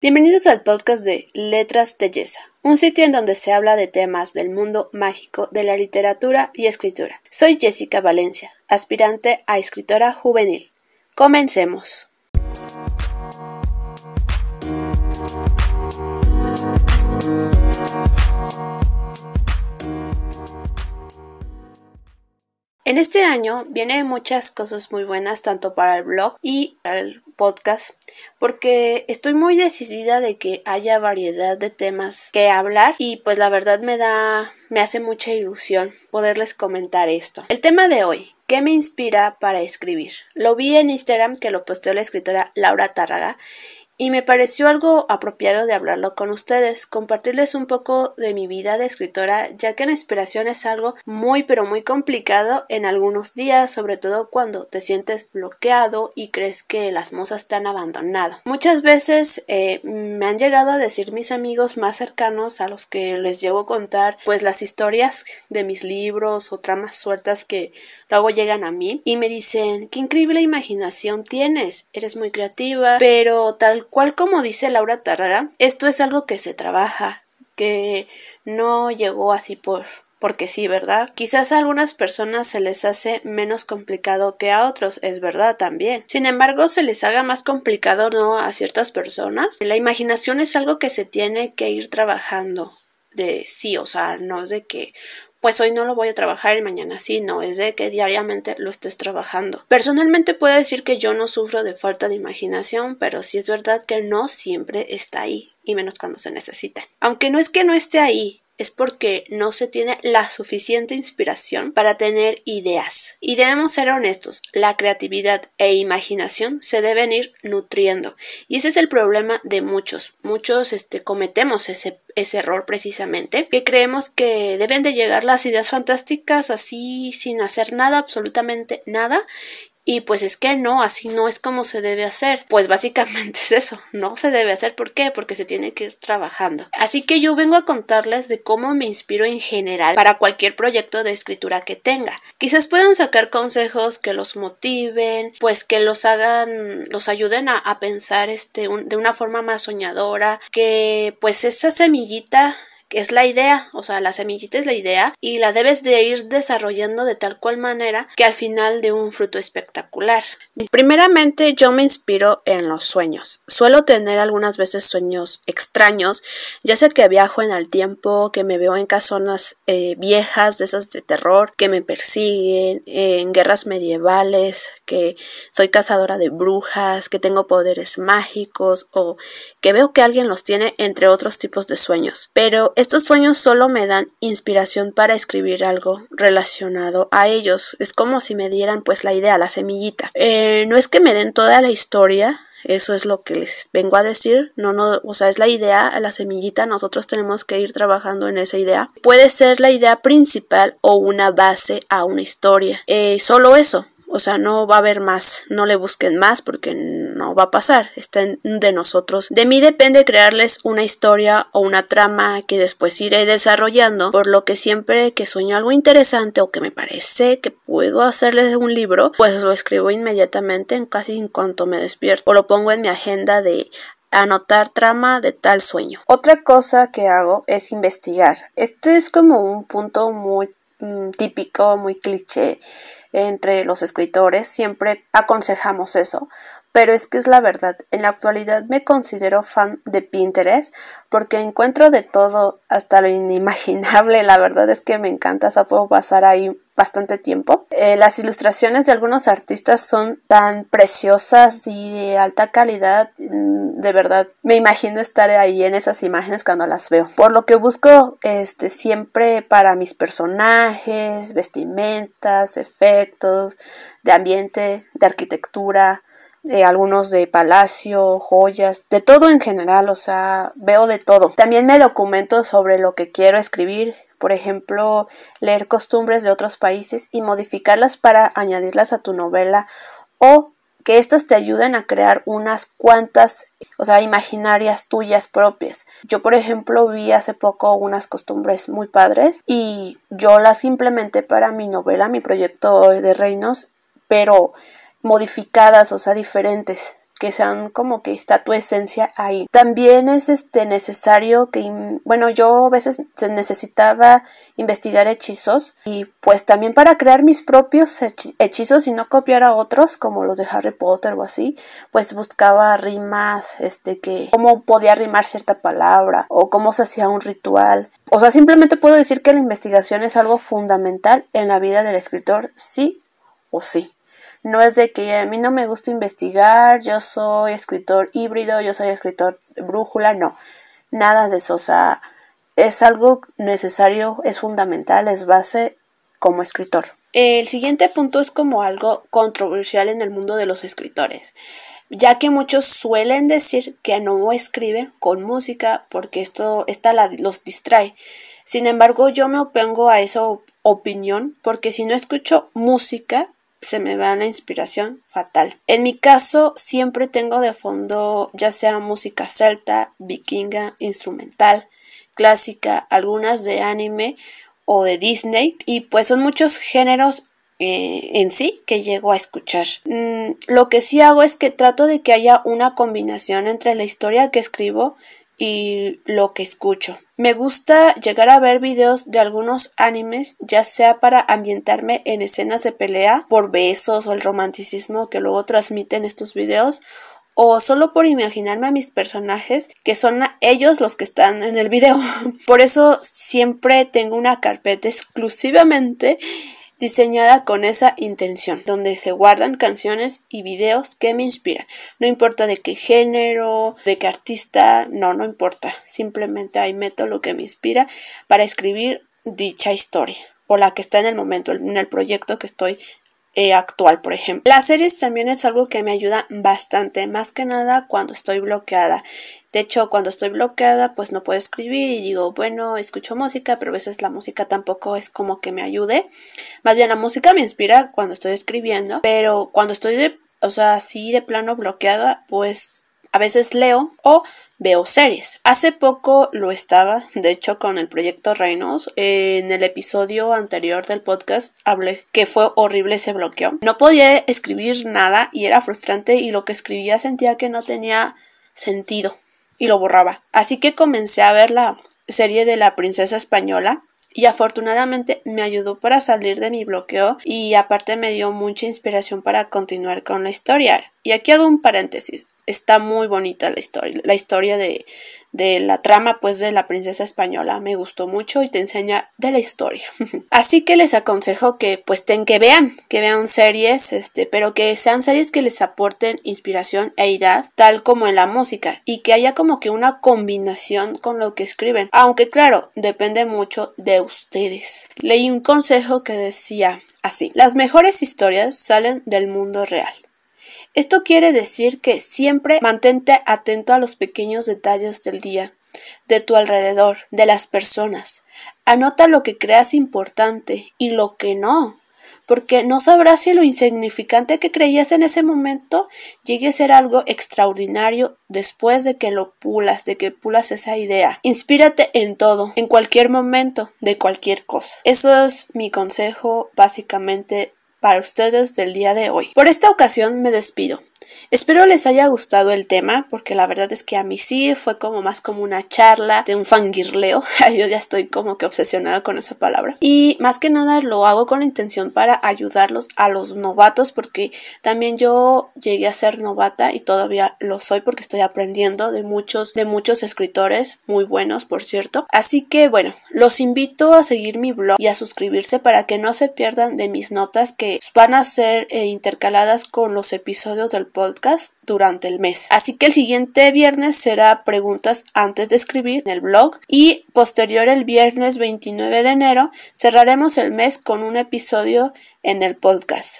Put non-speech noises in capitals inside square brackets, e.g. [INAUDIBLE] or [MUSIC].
Bienvenidos al podcast de Letras de Yesa, un sitio en donde se habla de temas del mundo mágico de la literatura y escritura. Soy Jessica Valencia, aspirante a escritora juvenil. Comencemos. En este año vienen muchas cosas muy buenas tanto para el blog y para el podcast porque estoy muy decidida de que haya variedad de temas que hablar y pues la verdad me da me hace mucha ilusión poderles comentar esto. El tema de hoy, ¿qué me inspira para escribir? Lo vi en Instagram que lo posteó la escritora Laura Tárraga y me pareció algo apropiado de hablarlo con ustedes, compartirles un poco de mi vida de escritora, ya que la inspiración es algo muy pero muy complicado en algunos días, sobre todo cuando te sientes bloqueado y crees que las musas te han abandonado. Muchas veces eh, me han llegado a decir mis amigos más cercanos a los que les llevo a contar pues las historias de mis libros o tramas sueltas que luego llegan a mí y me dicen qué increíble imaginación tienes, eres muy creativa, pero tal cual como dice Laura Tarrara, esto es algo que se trabaja, que no llegó así por porque sí, ¿verdad? Quizás a algunas personas se les hace menos complicado que a otros, es verdad también. Sin embargo, se les haga más complicado no a ciertas personas. La imaginación es algo que se tiene que ir trabajando de sí, o sea, no es de que pues hoy no lo voy a trabajar y mañana sí, no, es de que diariamente lo estés trabajando. Personalmente puedo decir que yo no sufro de falta de imaginación, pero sí es verdad que no siempre está ahí, y menos cuando se necesita. Aunque no es que no esté ahí, es porque no se tiene la suficiente inspiración para tener ideas. Y debemos ser honestos, la creatividad e imaginación se deben ir nutriendo. Y ese es el problema de muchos. Muchos este, cometemos ese, ese error precisamente, que creemos que deben de llegar las ideas fantásticas así sin hacer nada, absolutamente nada, y pues es que no, así no es como se debe hacer. Pues básicamente [LAUGHS] es eso, no se debe hacer. ¿Por qué? Porque se tiene que ir trabajando. Así que yo vengo a contarles de cómo me inspiro en general para cualquier proyecto de escritura que tenga. Quizás puedan sacar consejos que los motiven, pues que los hagan, los ayuden a, pensar este, de una forma más soñadora, que pues esa semillita es la idea, o sea, la semillita es la idea y la debes de ir desarrollando de tal cual manera que al final dé un fruto espectacular. Primeramente yo me inspiro en los sueños. Suelo tener algunas veces sueños extraños, ya sea que viajo en el tiempo, que me veo en casonas eh, viejas de esas de terror, que me persiguen, en guerras medievales, que soy cazadora de brujas, que tengo poderes mágicos o que veo que alguien los tiene entre otros tipos de sueños. Pero estos sueños solo me dan inspiración para escribir algo relacionado a ellos. Es como si me dieran pues la idea, la semillita. Eh, no es que me den toda la historia, eso es lo que les vengo a decir. No, no, o sea, es la idea, la semillita. Nosotros tenemos que ir trabajando en esa idea. Puede ser la idea principal o una base a una historia. Eh, solo eso. O sea, no va a haber más, no le busquen más porque no va a pasar, está de nosotros. De mí depende crearles una historia o una trama que después iré desarrollando, por lo que siempre que sueño algo interesante o que me parece que puedo hacerles un libro, pues lo escribo inmediatamente en casi en cuanto me despierto o lo pongo en mi agenda de anotar trama de tal sueño. Otra cosa que hago es investigar. Este es como un punto muy mm, típico, muy cliché entre los escritores, siempre aconsejamos eso, pero es que es la verdad. En la actualidad me considero fan de Pinterest porque encuentro de todo hasta lo inimaginable. [LAUGHS] La verdad es que me encanta, o puedo pasar ahí bastante tiempo. Eh, las ilustraciones de algunos artistas son tan preciosas y de alta calidad. Mm, de verdad, me imagino estar ahí en esas imágenes cuando las veo. Por lo que busco este, siempre para mis personajes, vestimentas, efectos, de ambiente, de arquitectura, eh, algunos de palacio, joyas, de todo en general, o sea, veo de todo. También me documento sobre lo que quiero escribir, por ejemplo, leer costumbres de otros países y modificarlas para añadirlas a tu novela o que éstas te ayuden a crear unas cuantas, o sea, imaginarias tuyas propias. Yo, por ejemplo, vi hace poco unas costumbres muy padres y yo las implementé para mi novela, mi proyecto de reinos, pero modificadas, o sea, diferentes. Que sean como que está tu esencia ahí. También es este necesario que, bueno, yo a veces se necesitaba investigar hechizos y pues también para crear mis propios hechizos y no copiar a otros como los de Harry Potter o así, pues buscaba rimas, este que cómo podía rimar cierta palabra o cómo se hacía un ritual. O sea, simplemente puedo decir que la investigación es algo fundamental en la vida del escritor, sí o sí. No es de que a mí no me gusta investigar, yo soy escritor híbrido, yo soy escritor brújula, no. Nada de eso, o sea, es algo necesario, es fundamental, es base como escritor. El siguiente punto es como algo controversial en el mundo de los escritores, ya que muchos suelen decir que no escriben con música porque esto esta los distrae. Sin embargo, yo me opongo a esa opinión porque si no escucho música se me va la inspiración fatal. En mi caso, siempre tengo de fondo ya sea música celta, vikinga, instrumental, clásica, algunas de anime o de Disney, y pues son muchos géneros eh, en sí que llego a escuchar. Mm, lo que sí hago es que trato de que haya una combinación entre la historia que escribo y lo que escucho. Me gusta llegar a ver videos de algunos animes, ya sea para ambientarme en escenas de pelea por besos o el romanticismo que luego transmiten estos videos, o solo por imaginarme a mis personajes que son ellos los que están en el video. [LAUGHS] Por eso siempre tengo una carpeta exclusivamente diseñada con esa intención, donde se guardan canciones y videos que me inspiran. No importa de qué género, de qué artista, no, no importa. Simplemente ahí meto lo que me inspira para escribir dicha historia o la que está en el momento, en el proyecto que estoy eh, actual, por ejemplo. Las series también es algo que me ayuda bastante, más que nada cuando estoy bloqueada. De hecho, cuando estoy bloqueada, pues no puedo escribir y digo, bueno, escucho música, pero a veces la música tampoco es como que me ayude. Más bien la música me inspira cuando estoy escribiendo, pero cuando estoy o sea, así de plano bloqueada, pues a veces leo o veo series. Hace poco lo estaba, de hecho, con el proyecto Reinos. En el episodio anterior del podcast hablé que fue horrible ese bloqueo. No podía escribir nada y era frustrante y lo que escribía sentía que no tenía sentido y lo borraba. Así que comencé a ver la serie de la princesa española y afortunadamente me ayudó para salir de mi bloqueo y aparte me dio mucha inspiración para continuar con la historia. Y aquí hago un paréntesis. Está muy bonita la historia, la historia de, de la trama pues de la princesa española. Me gustó mucho y te enseña de la historia. [LAUGHS] Así que les aconsejo que pues ten que vean que vean series este pero que sean series que les aporten inspiración e idea tal como en la música y que haya como que una combinación con lo que escriben. Aunque claro depende mucho de ustedes. Leí un consejo que decía así las mejores historias salen del mundo real esto quiere decir que siempre mantente atento a los pequeños detalles del día, de tu alrededor, de las personas. Anota lo que creas importante y lo que no, porque no sabrás si lo insignificante que creías en ese momento llegue a ser algo extraordinario después de que lo pulas, de que pulas esa idea. Inspírate en todo, en cualquier momento, de cualquier cosa. Eso es mi consejo básicamente para ustedes del día de hoy. Por esta ocasión me despido. Espero les haya gustado el tema, porque la verdad es que a mí sí fue como más como una charla de un fangirleo. [LAUGHS] Yo ya estoy como que obsesionada con esa palabra. Y más que nada lo hago con la intención para ayudarlos a los novatos, porque también yo llegué a ser novata y todavía lo soy porque estoy aprendiendo de muchos, de muchos escritores muy buenos, por cierto. Así que bueno, los invito a seguir mi blog y a suscribirse para que no se pierdan de mis notas que van a ser eh, intercaladas con los episodios del durante el mes. Así que el siguiente viernes será preguntas antes de escribir en el blog y posterior el viernes 29 de enero cerraremos el mes con un episodio en el podcast.